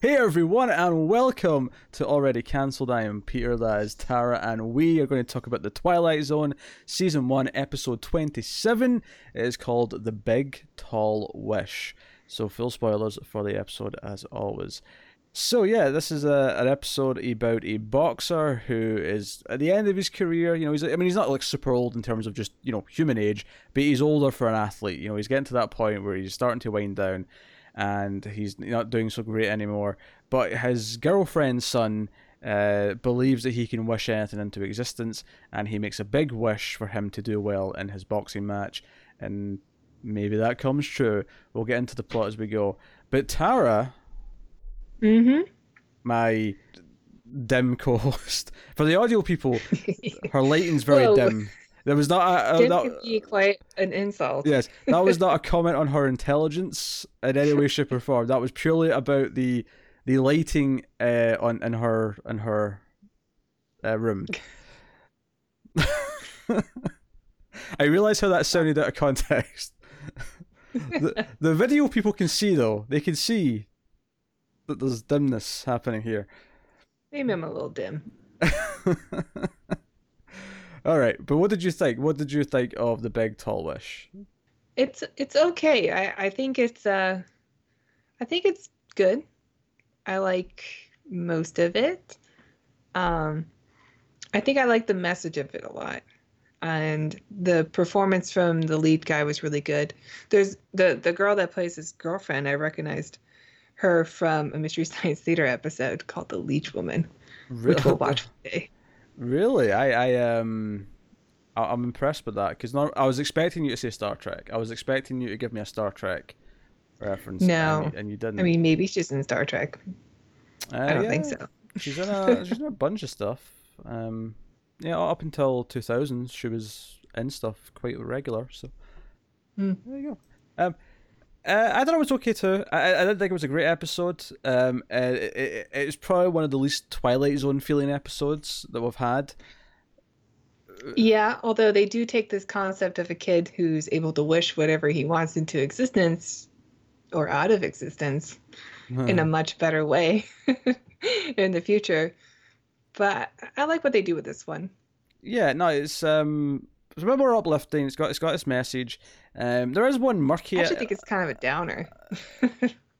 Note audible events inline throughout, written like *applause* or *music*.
Hey everyone, and welcome to Already Cancelled. I am Peter, that is Tara, and we are going to talk about The Twilight Zone, Season 1, Episode 27. It is called The Big Tall Wish. So, full spoilers for the episode as always. So, yeah, this is a, an episode about a boxer who is at the end of his career. You know, he's, I mean, he's not like super old in terms of just, you know, human age, but he's older for an athlete. You know, he's getting to that point where he's starting to wind down and he's not doing so great anymore. But his girlfriend's son uh, believes that he can wish anything into existence, and he makes a big wish for him to do well in his boxing match. And maybe that comes true. We'll get into the plot as we go. But Tara, Mm-hmm. my dim co-host, for the audio people, *laughs* her lighting's very Whoa. dim. There was not a, a Dim not, can be quite an insult. Yes, that was not a *laughs* comment on her intelligence in any way, shape, or form. That was purely about the the lighting uh, on in her in her uh, room. *laughs* I realise how that sounded out of context. *laughs* the, the video people can see though; they can see that there's dimness happening here. Maybe I'm a little dim. All right, but what did you think? What did you think of the big tall wish? It's it's okay. I I think it's uh, I think it's good. I like most of it. Um, I think I like the message of it a lot, and the performance from the lead guy was really good. There's the the girl that plays his girlfriend. I recognized her from a Mystery Science Theater episode called The Leech Woman, which we'll watch today. Really, I, I um, I, I'm impressed with that because I was expecting you to say Star Trek. I was expecting you to give me a Star Trek reference. No. and you, and you didn't. I mean, maybe she's in Star Trek. Uh, I don't think so. She's in a *laughs* she's in a bunch of stuff. Um, yeah, up until 2000s, she was in stuff quite regular. So Hmm. there you go. Um, uh, I thought it was okay too. I, I didn't think it was a great episode. Um, uh, it, it, it's probably one of the least Twilight Zone feeling episodes that we've had. Yeah, although they do take this concept of a kid who's able to wish whatever he wants into existence or out of existence in a much better way *laughs* in the future. But I like what they do with this one. Yeah, no, it's um, it's a bit more uplifting. It's got it's got its message. Um, there is one murky. I actually think it's kind of a downer. *laughs*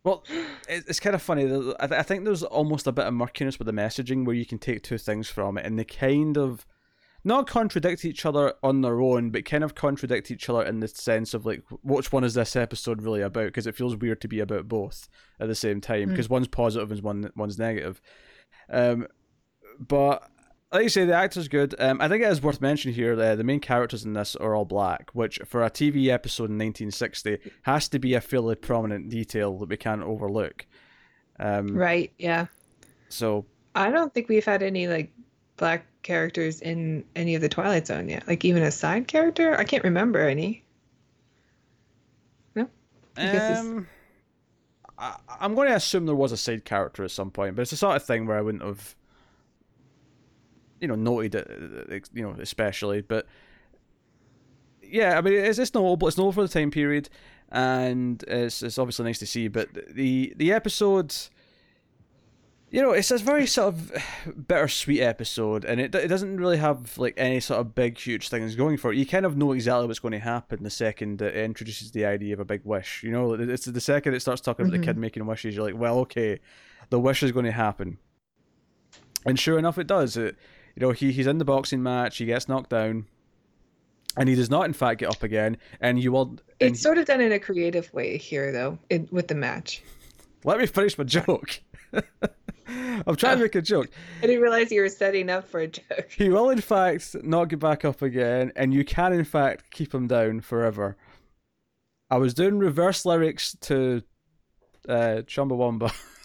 Well, it- it's kind of funny. I th- I think there's almost a bit of murkiness with the messaging where you can take two things from it, and they kind of not contradict each other on their own, but kind of contradict each other in the sense of like, which one is this episode really about? Because it feels weird to be about both at the same time, because one's positive and one one's negative. Um, but like you say, the actor's good. Um, I think it is worth mentioning here. Uh, the main characters in this are all black, which for a TV episode in 1960 has to be a fairly prominent detail that we can't overlook. Um, right, yeah. So I don't think we've had any like black characters in any of the Twilight Zone yet. Like even a side character? I can't remember any. No? I um, I, I'm going to assume there was a side character at some point, but it's the sort of thing where I wouldn't have, you know, noted it, uh, you know, especially. But yeah, I mean, it's it's notable. It's notable for the time period, and it's it's obviously nice to see. But the the episode, you know, it's a very sort of bittersweet episode, and it it doesn't really have like any sort of big huge things going for it. You kind of know exactly what's going to happen the second it introduces the idea of a big wish. You know, it's the second it starts talking about the kid making wishes. You're like, well, okay, the wish is going to happen, and sure enough, it does. It, you know, he he's in the boxing match. He gets knocked down. And he does not, in fact, get up again. And you will. And It's sort of done in a creative way here, though, in, with the match. let me finish my joke. *laughs* I'm trying to make a joke. I didn't realize you were setting up for a joke. He will, in fact, not get back up again, and you can, in fact, keep him down forever. I was doing reverse lyrics to uh, Chumbawamba. *laughs*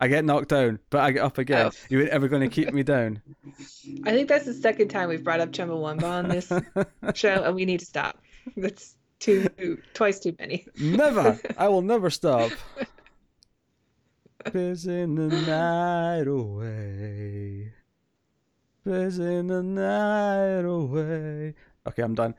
I get knocked down, but I get up again. Oh. You ain't ever going to keep me down. *laughs* I think that's the second time we've brought up Chumbawamba on this *laughs* show, and we need to stop. That's too twice too many. Never. I will never stop. *laughs* Pissing the night away. Pissing the night away. Okay, I'm done.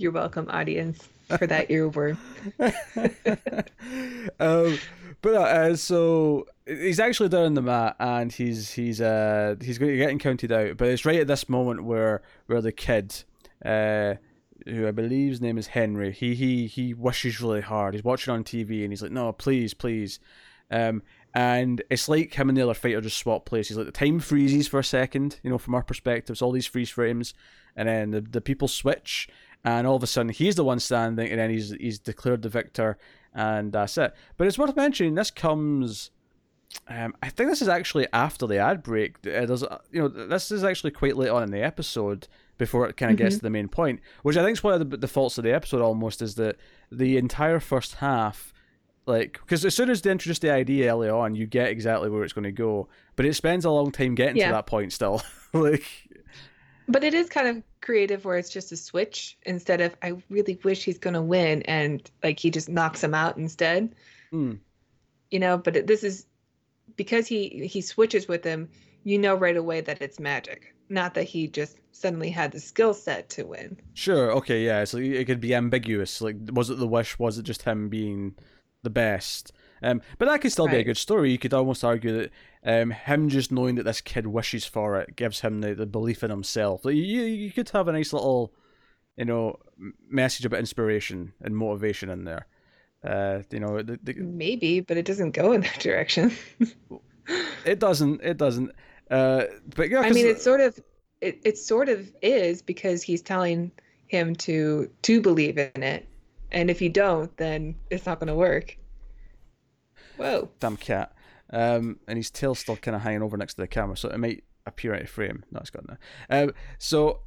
You're welcome, audience, for that earworm. *laughs* um, but uh, so he's actually down on the mat and he's he's uh he's getting counted out. But it's right at this moment where where the kid, uh, who I believe his name is Henry, he he he wishes really hard. He's watching on TV and he's like, no, please, please. Um, and it's like him and the other fighter just swap places. Like the time freezes for a second, you know, from our perspective. It's all these freeze frames, and then the, the people switch, and all of a sudden he's the one standing, and then he's he's declared the victor, and that's it. But it's worth mentioning this comes. Um, I think this is actually after the ad break. Uh, there's, you know, this is actually quite late on in the episode before it kind of mm-hmm. gets to the main point, which I think is one of the, the faults of the episode almost is that the entire first half like because as soon as they introduce the idea early on you get exactly where it's going to go but it spends a long time getting yeah. to that point still *laughs* like but it is kind of creative where it's just a switch instead of i really wish he's going to win and like he just knocks him out instead mm. you know but this is because he he switches with him you know right away that it's magic not that he just suddenly had the skill set to win sure okay yeah so it could be ambiguous like was it the wish was it just him being the best. Um, but that could still right. be a good story. You could almost argue that um, him just knowing that this kid wishes for it gives him the, the belief in himself. Like, you you could have a nice little, you know, message about inspiration and motivation in there. Uh, you know, the, the... maybe, but it doesn't go in that *laughs* direction. it doesn't. It doesn't. Uh, but yeah, I mean, it's sort of it. It sort of is because he's telling him to to believe in it and if you don't, then it's not going to work. Whoa. Damn cat. Um, and his tail's still kind of hanging over next to the camera, so it might appear out of frame. No, it's gone now. Um, so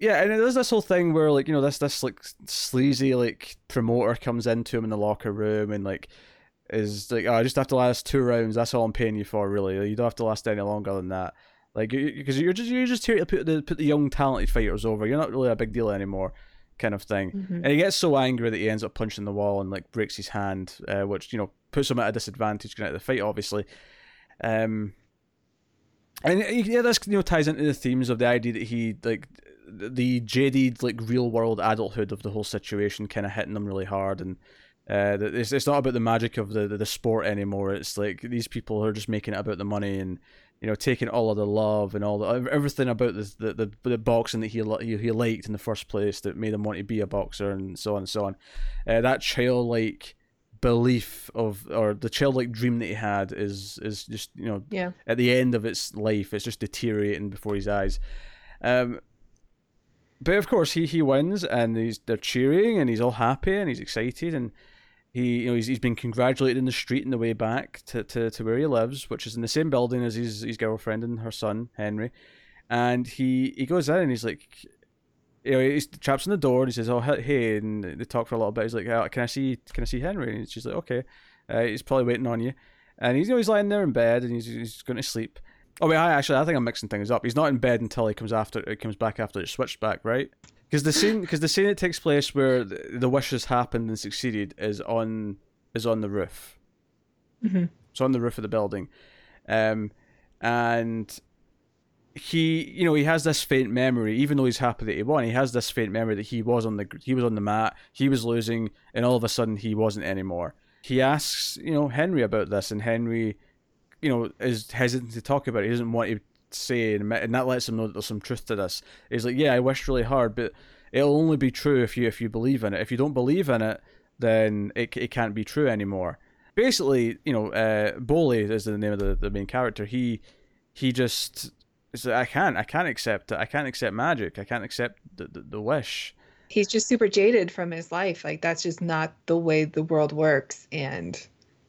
yeah, and there's this whole thing where like you know this this like sleazy like promoter comes into him in the locker room and like is like oh, I just have to last two rounds. That's all I'm paying you for, really. You don't have to last any longer than that. Like because you're just you're just here to put the put the young talented fighters over. You're not really a big deal anymore kind of thing. Mm-hmm. And he gets so angry that he ends up punching the wall and like breaks his hand, uh, which you know puts him at a disadvantage going into the fight, obviously. Um, and yeah, this you know ties into the themes of the idea that he like the jaded like real world adulthood of the whole situation kind of hitting them really hard and. Uh, it's, it's not about the magic of the, the, the sport anymore. It's like these people are just making it about the money and you know, taking all of the love and all the everything about the the, the, the boxing that he, he he liked in the first place that made him want to be a boxer and so on and so on. Uh, that childlike belief of or the childlike dream that he had is is just you know yeah. at the end of its life it's just deteriorating before his eyes. Um, but of course he he wins and he's they're cheering and he's all happy and he's excited and he, you know, he's, he's been congratulated in the street on the way back to, to, to where he lives, which is in the same building as his, his girlfriend and her son Henry. And he, he goes in and he's like, you know, he traps on the door and he says, "Oh, hey," and they talk for a little bit. He's like, oh, "Can I see? Can I see Henry?" And she's like, "Okay." Uh, he's probably waiting on you, and he's you know he's lying there in bed and he's he's going to sleep. Oh wait, I actually I think I'm mixing things up. He's not in bed until he comes after it comes back after it's switched back, right? because the scene because the scene that takes place where the, the wishes happened and succeeded is on is on the roof. Mm-hmm. It's on the roof of the building, um, and he you know he has this faint memory even though he's happy that he won he has this faint memory that he was on the he was on the mat he was losing and all of a sudden he wasn't anymore he asks you know henry about this and henry you know is hesitant to talk about it he doesn't want to say and, that lets him know that there's some truth to this. He's like, yeah, I wish really hard, but it'll only be true if you if you believe in it. If you don't believe in it, then it it can't be true anymore. Basically, you know, uh, is the name of the, the main character. He he just is I can't I can't accept it. I can't accept magic. I can't accept the, the, the wish. He's just super jaded from his life. Like that's just not the way the world works, and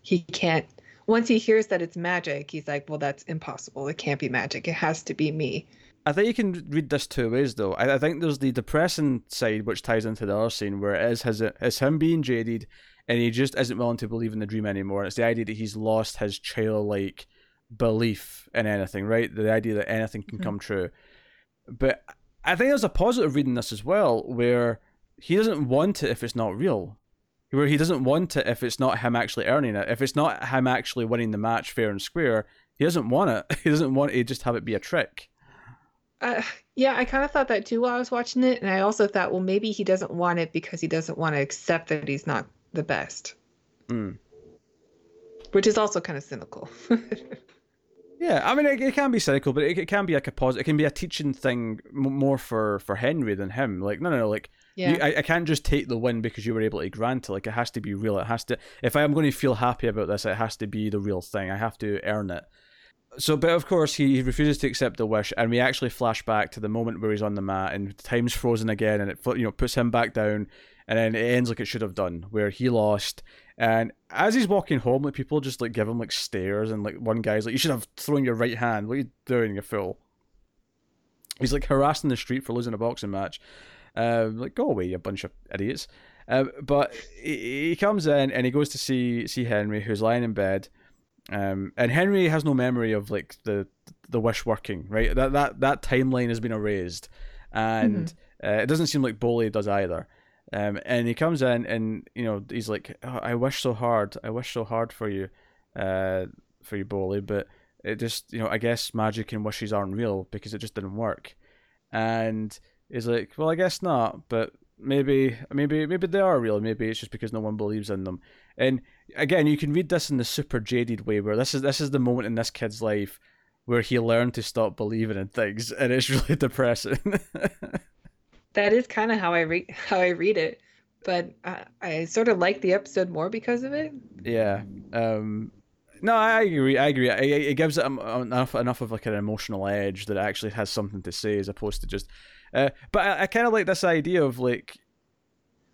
he can't once he hears that it's magic, he's like, well, that's impossible. It can't be magic. It has to be me. I think you can read this two ways, though. I, I think there's the depressing side, which ties into the other scene, where it is his, it's him being jaded, and he just isn't willing to believe in the dream anymore. It's the idea that he's lost his childlike belief in anything, right? The idea that anything can mm-hmm. come true. But I think there's a positive reading this as well, where he doesn't want it if it's not real where he doesn't want it if it's not him actually earning it. If it's not him actually winning the match fair and square, he doesn't want it. *laughs* He doesn't want to just have it be a trick. Uh, yeah, I kind of thought that too while I was watching it, and I also thought, well, maybe he doesn't want it because he doesn't want to accept that he's not the best, Mm. which is also kind of cynical. *laughs* Yeah, I mean, it, it can be cynical, but it, it can be like a positive. It can be a teaching thing more for for Henry than him. Like, no, no, no. Like, yeah, you, I, I can't just take the win because you were able to grant it. Like, it has to be real. It has to. If I am going to feel happy about this, it has to be the real thing. I have to earn it. So, but of course, he, he refuses to accept the wish, and we actually flash back to the moment where he's on the mat, and time's frozen again, and it you know puts him back down, and then it ends like it should have done, where he lost. And as he's walking home, like people just like give him like stares, and like one guy's like, "You should have thrown your right hand. What are you doing, you fool?" He's like harassing the street for losing a boxing match. Uh, like, go away, you bunch of idiots. Uh, but he, he comes in and he goes to see see Henry, who's lying in bed. Um, and Henry has no memory of like the the wish working, right? That that that timeline has been erased, and uh, it doesn't seem like Bolie does either. Um, and he comes in and you know he's like, oh, "I wish so hard, I wish so hard for you, uh, for you, Bolie, but it just you know I guess magic and wishes aren't real because it just didn't work." And he's like, "Well, I guess not, but maybe maybe maybe they are real. Maybe it's just because no one believes in them." And again, you can read this in the super jaded way, where this is this is the moment in this kid's life where he learned to stop believing in things, and it's *laughs* really depressing. *laughs* that is kind of how I read *laughs* how I read it, but I, I sort of like the episode more because of it. yeah. Um, no, I agree. I agree. It, gives it um, enough enough of like an emotional edge that it actually has something to say, as opposed to just. Uh, but I, I kind of like this idea of like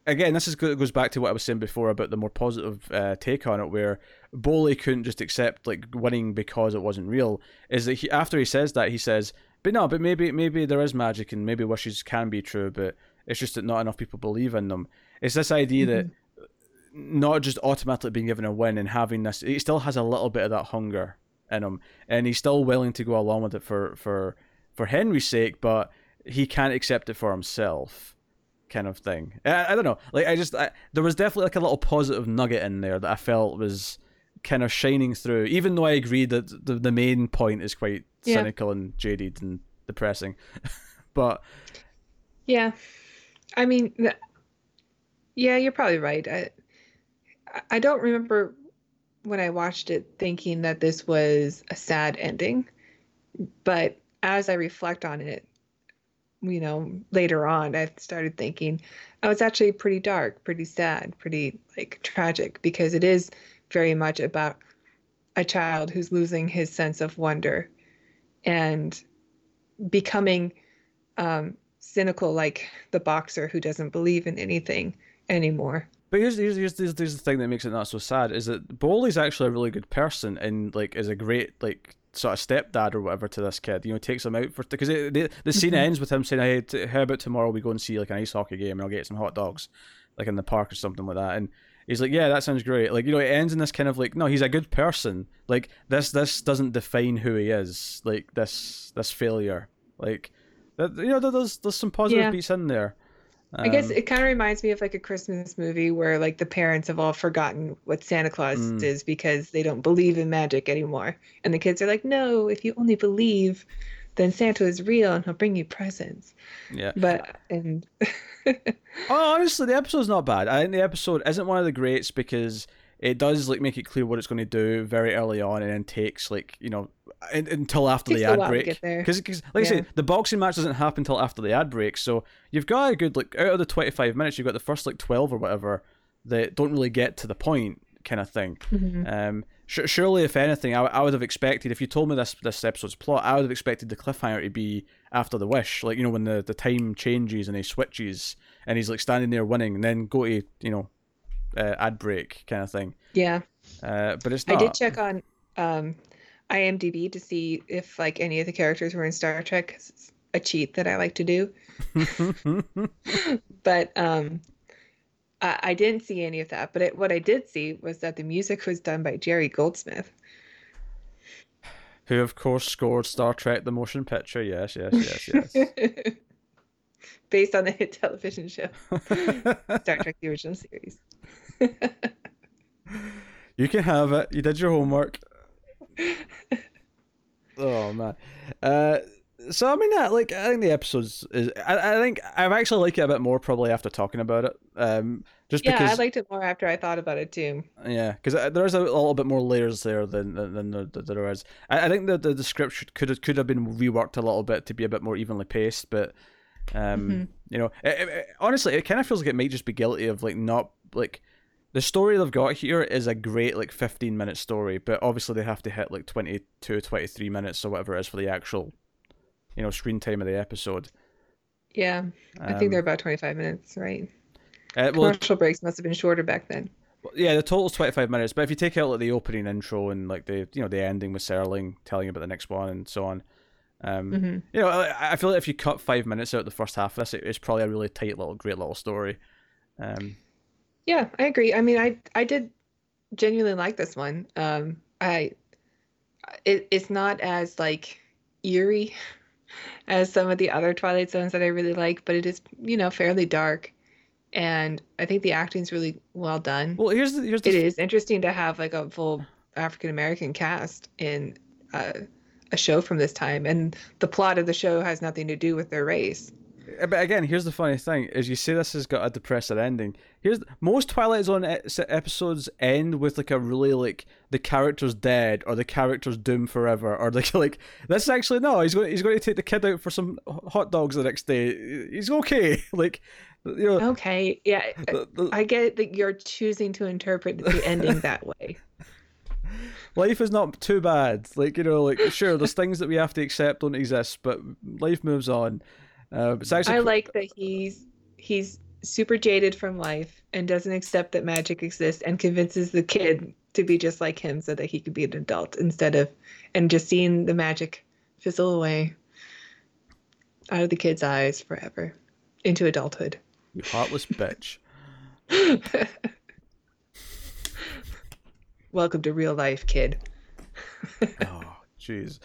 again, this is goes back to what I was saying before about the more positive uh, take on it, where Bolie couldn't just accept like winning because it wasn't real. Is that he after he says that he says, "But no, but maybe maybe there is magic and maybe wishes can be true, but it's just that not enough people believe in them." It's this idea that mm-hmm. not just automatically being given a win and having this, he still has a little bit of that hunger in him, and he's still willing to go along with it for for for Henry's sake, but he can't accept it for himself kind of thing. I, I don't know. Like I just I, there was definitely like a little positive nugget in there that I felt was kind of shining through. Even though I agree that the the main point is quite Yeah. cynical and jaded and depressing, *laughs* but Yeah, I mean, th- yeah, you're probably right. I I don't remember when I watched it thinking that this was a sad ending, but as I reflect on it, you know, later on, I started thinking, oh, it's actually pretty dark, pretty sad, pretty like tragic because it is very much about a child who's losing his sense of wonder and becoming um, cynical like the boxer who doesn't believe in anything anymore. But here's, here's here's here's the thing that makes it not so sad is that Bolie's actually a really good person and like is a great like sort of stepdad or whatever to this kid. You know, takes him out for because the the scene Mhm. ends with him saying, "Hey, t- how about tomorrow we go and see like an ice hockey game and I'll get some hot dogs, like in the park or something like that." And he's like, "Yeah, that sounds great." Like you know, it ends in this kind of like, no, he's a good person. Like this this doesn't define who he is. Like this this failure. Like that you know, there's there's some positive Yeah. beats in there. I guess Um, it kind of reminds me of like a Christmas movie where like the parents have all forgotten what Santa Claus Mm. is because they don't believe in magic anymore. And the kids are like, no, if you only believe, then Santa is real and he'll bring you presents. yeah. But, and *laughs* Oh, honestly, the episode's not bad. I think the episode isn't one of the greats because it does like make it clear what it's going to do very early on, and then takes like you know in, until after the ad break. Because, like I Yeah. say, the boxing match doesn't happen until after the ad break, so you've got a good like out of the twenty five minutes, you've got the first like twelve or whatever that don't really get to the point, kind of thing. Mhm. Um, surely, if anything, I, I would have expected if you told me this this episode's plot, I would have expected the cliffhanger to be after the wish, like you know when the, the time changes and he switches and he's like standing there winning, and then go to you know uh, ad break kind of thing. yeah, Uh, but it's not. I did check on um, IMDb to see if like any of the characters were in Star Trek 'cause it's a cheat that I like to do. *laughs* *laughs* but um I, I didn't see any of that but it, what i did see was that the music was done by jerry goldsmith *sighs* Who of course scored Star Trek: The Motion Picture? Yes, yes, yes, yes. *laughs* based on the hit television show *laughs* star trek the original series *laughs* you can have it. You did your homework. Oh man. Uh, so I mean, yeah, like I think the episodes is. I, I think I've actually liked it a bit more probably after talking about it. Um, just yeah, because I liked it more after I thought about it too. yeah, because there's a little bit more layers there than than, than there, is. I, I think that the, the script could have, could have been reworked a little bit to be a bit more evenly paced, but um, Mhm. you know, it- it- honestly, it kind of feels like it might just be guilty of like not like the story they've got here is a great like 15 minute story, but obviously they have to hit like 22, 23 minutes or whatever it is for the actual, you know, screen time of the episode. Yeah, I think Um, they're about 25 minutes, right? uh, well, Commercial breaks must have been shorter back then. yeah, the total's 25 minutes, but if you take out like the opening intro and like the you know the ending with Serling telling you about the next one and so on. Um, hmm You know, I, I feel like if you cut five minutes out of the first half of this, it, it's probably a really tight little, great little story. Um, Yeah, I agree. I mean, I I did genuinely like this one. Um, I it, it's not as like eerie as some of the other Twilight Zones that I really like, but it is, you know, fairly dark. And I think the acting's really well done. well, here's the, here's the It is interesting to have like a full African American cast in uh, a show from this time, and the plot of the show has nothing to do with their race. Uh, But again, here's the funny thing: is you say this has got a depressing ending. Here's most Twilight Zone episodes end with like a really like the character's dead or the character's doomed forever or like *laughs* like this is actually no, he's going he's going to take the kid out for some hot dogs the next day. He's okay. *laughs* Like you know, Okay, yeah, the- the- I get that you're choosing to interpret the ending that way. *laughs* life is not too bad. Like you know, like sure, there's things that we have to accept don't exist, but life moves on. Uh, it's actually I like that he's he's super jaded from life and doesn't accept that magic exists and convinces the kid to be just like him so that he could be an adult instead of and just seeing the magic fizzle away out of the kid's eyes forever into adulthood. you heartless bitch. *laughs* Welcome to real life, kid. oh, jeez.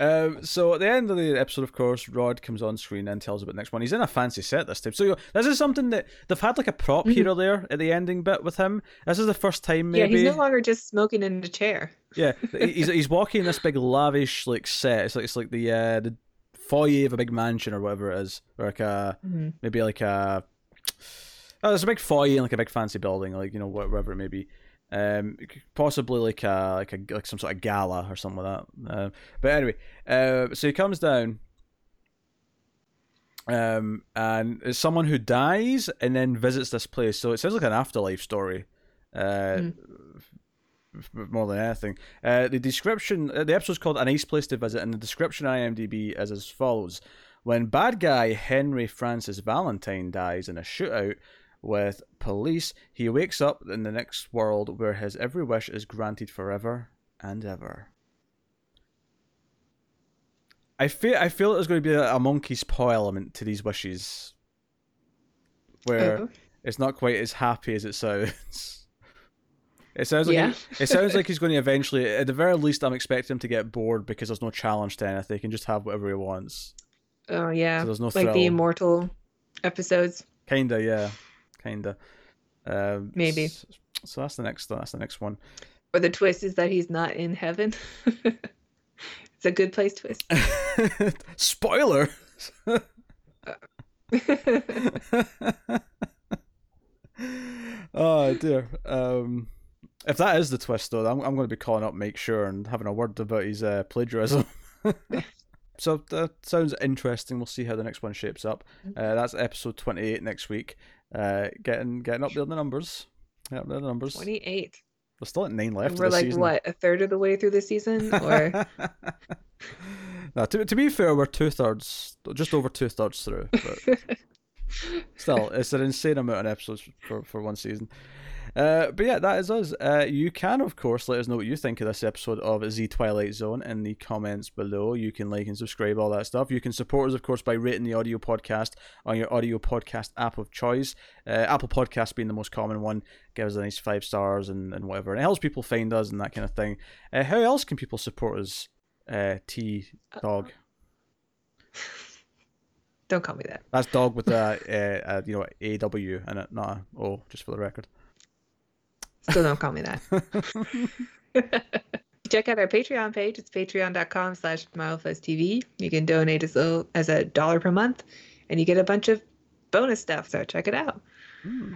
Um, so at the end of the episode, of course, Rod comes on screen and tells about the next one. He's in a fancy set this time. So you know, this is something that they've had like a prop here or there at the ending bit with him. This is the first time maybe. Yeah, he's no longer just smoking in a chair. Yeah, *laughs* he's he's walking in this big lavish like set. It's like it's like the uh, the foyer of a big mansion or whatever it is, or like a Mhm. maybe like a oh, there's a big foyer in like a big fancy building, like you know whatever it may be. Um, possibly like a like a like some sort of gala or something like that. Uh, but anyway, uh, so he comes down. Um, and it's someone who dies and then visits this place. So it sounds like an afterlife story. Uh, Mm. more than anything. Uh, the description, uh, the episode's called "A Nice Place to Visit," and the description on IMDb is as follows: When bad guy Henry Francis Valentine dies in a shootout with police, he wakes up in the next world where his every wish is granted forever and ever. I feel I feel there's going to be a, a monkey's paw element to these wishes, where Oh. it's not quite as happy as it sounds. *laughs* It sounds like Yeah. he- it sounds like *laughs* he's going to eventually, at the very least, I'm expecting him to get bored because there's no challenge to anything. He can just have whatever he wants. Oh yeah, So there's no like thrill. the immortal episodes. Kinda, yeah, kinda. Um, Maybe. s- So that's the next. That's the next one. Or the twist is that he's not in heaven. *laughs* it's a good place twist. *laughs* Spoiler. *laughs* oh dear. Um, if that is the twist, though, I'm, I'm going to be calling up Mike Schur and having a word about his uh, plagiarism. so that sounds interesting. We'll see how the next one shapes up. Uh, that's episode 28 next week. Uh, getting getting up there in the numbers. Yeah, the numbers. 28. We're still at nine left. And we're like season. what, a third of the way through the season? Or *laughs* no, to, to be fair, we're two thirds, just over two thirds through. But *laughs* still, it's an insane amount of episodes for, for one season. Uh, but yeah, that is us. Uh, you can, of course, let us know what you think of this episode of Z Twilight Zone in the comments below. You can like and subscribe, all that stuff. You can support us, of course, by rating the audio podcast on your audio podcast app of choice. Uh, Apple Podcast being the most common one. Give us a nice five stars and, and whatever. And it helps people find us and that kind of thing. Uh, how else can people support us, uh, T Dog? don't call me that. That's dog with a, *laughs* uh, uh, you know, A W and it, not a O, just for the record. Still don't call me that. *laughs* check out our Patreon page. It's patreon.com slash TV. You can donate as little as a dollar per month and you get a bunch of bonus stuff. So check it out. Hmm.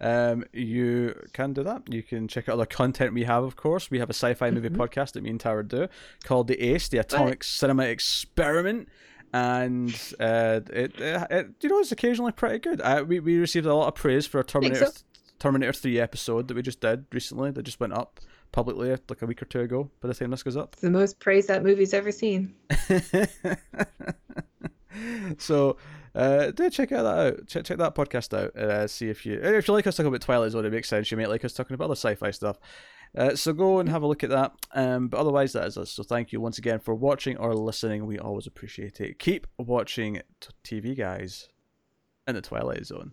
Um, you can do that. You can check out other content we have, of course. We have a sci fi movie mm-hmm. podcast that me and Tara do called The Ace, the Atomic what? Cinema Experiment. And uh, it, it, it, you know, it's occasionally pretty good. Uh, we, we received a lot of praise for our Terminator, so. Terminator 3 episode that we just did recently, that just went up publicly like a week or two ago by the time this goes up. It's the most praise that movie's ever seen. *laughs* so uh, do check out that out. Check, check that podcast out. Uh, see if you if you like us talking about Twilight Zone, it makes sense. You might like us talking about other sci-fi stuff. Uh, so go and have a look at that. Um, but otherwise, that is us. So thank you once again for watching or listening. We always appreciate it. Keep watching t- TV, guys, in the Twilight Zone.